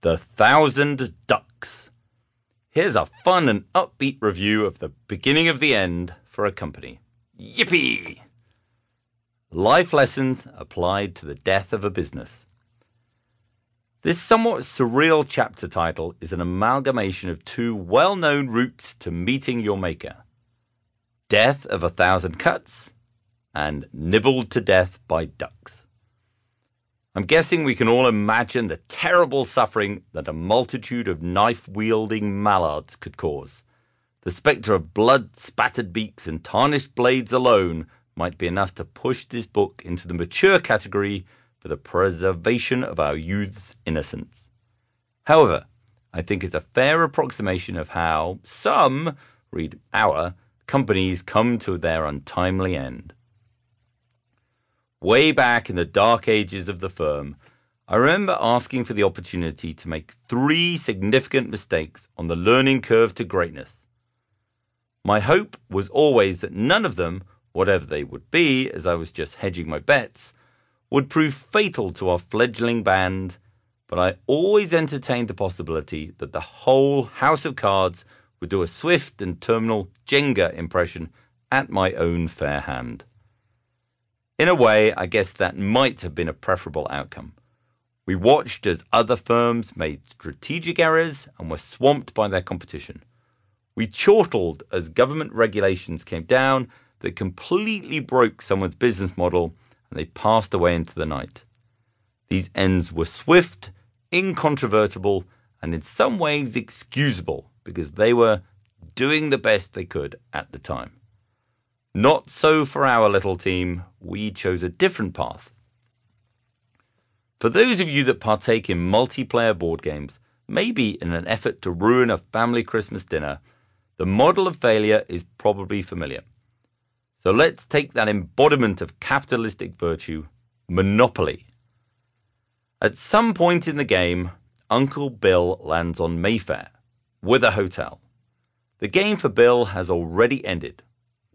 The Thousand Ducks. Here's a fun and upbeat review of the beginning of the end for a company. Yippee! Life lessons applied to the death of a business. This somewhat surreal chapter title is an amalgamation of two well known routes to meeting your maker Death of a Thousand Cuts and Nibbled to Death by Ducks. I'm guessing we can all imagine the terrible suffering that a multitude of knife wielding mallards could cause. The spectre of blood spattered beaks and tarnished blades alone might be enough to push this book into the mature category for the preservation of our youth's innocence. However, I think it's a fair approximation of how some, read our, companies come to their untimely end. Way back in the dark ages of the firm, I remember asking for the opportunity to make three significant mistakes on the learning curve to greatness. My hope was always that none of them, whatever they would be, as I was just hedging my bets, would prove fatal to our fledgling band, but I always entertained the possibility that the whole house of cards would do a swift and terminal Jenga impression at my own fair hand. In a way, I guess that might have been a preferable outcome. We watched as other firms made strategic errors and were swamped by their competition. We chortled as government regulations came down that completely broke someone's business model and they passed away into the night. These ends were swift, incontrovertible, and in some ways excusable because they were doing the best they could at the time. Not so for our little team. We chose a different path. For those of you that partake in multiplayer board games, maybe in an effort to ruin a family Christmas dinner, the model of failure is probably familiar. So let's take that embodiment of capitalistic virtue, Monopoly. At some point in the game, Uncle Bill lands on Mayfair with a hotel. The game for Bill has already ended.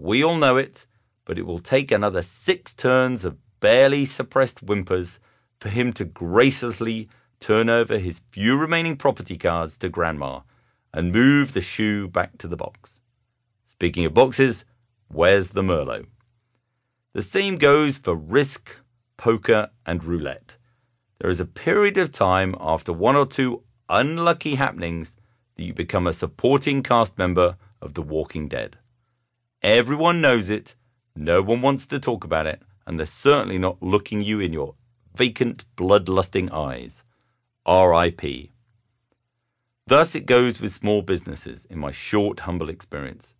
We all know it, but it will take another six turns of barely suppressed whimpers for him to gracelessly turn over his few remaining property cards to Grandma and move the shoe back to the box. Speaking of boxes, where's the Merlot? The same goes for risk, poker, and roulette. There is a period of time after one or two unlucky happenings that you become a supporting cast member of The Walking Dead. Everyone knows it, no one wants to talk about it, and they're certainly not looking you in your vacant, bloodlusting eyes. R.I.P. Thus it goes with small businesses, in my short, humble experience.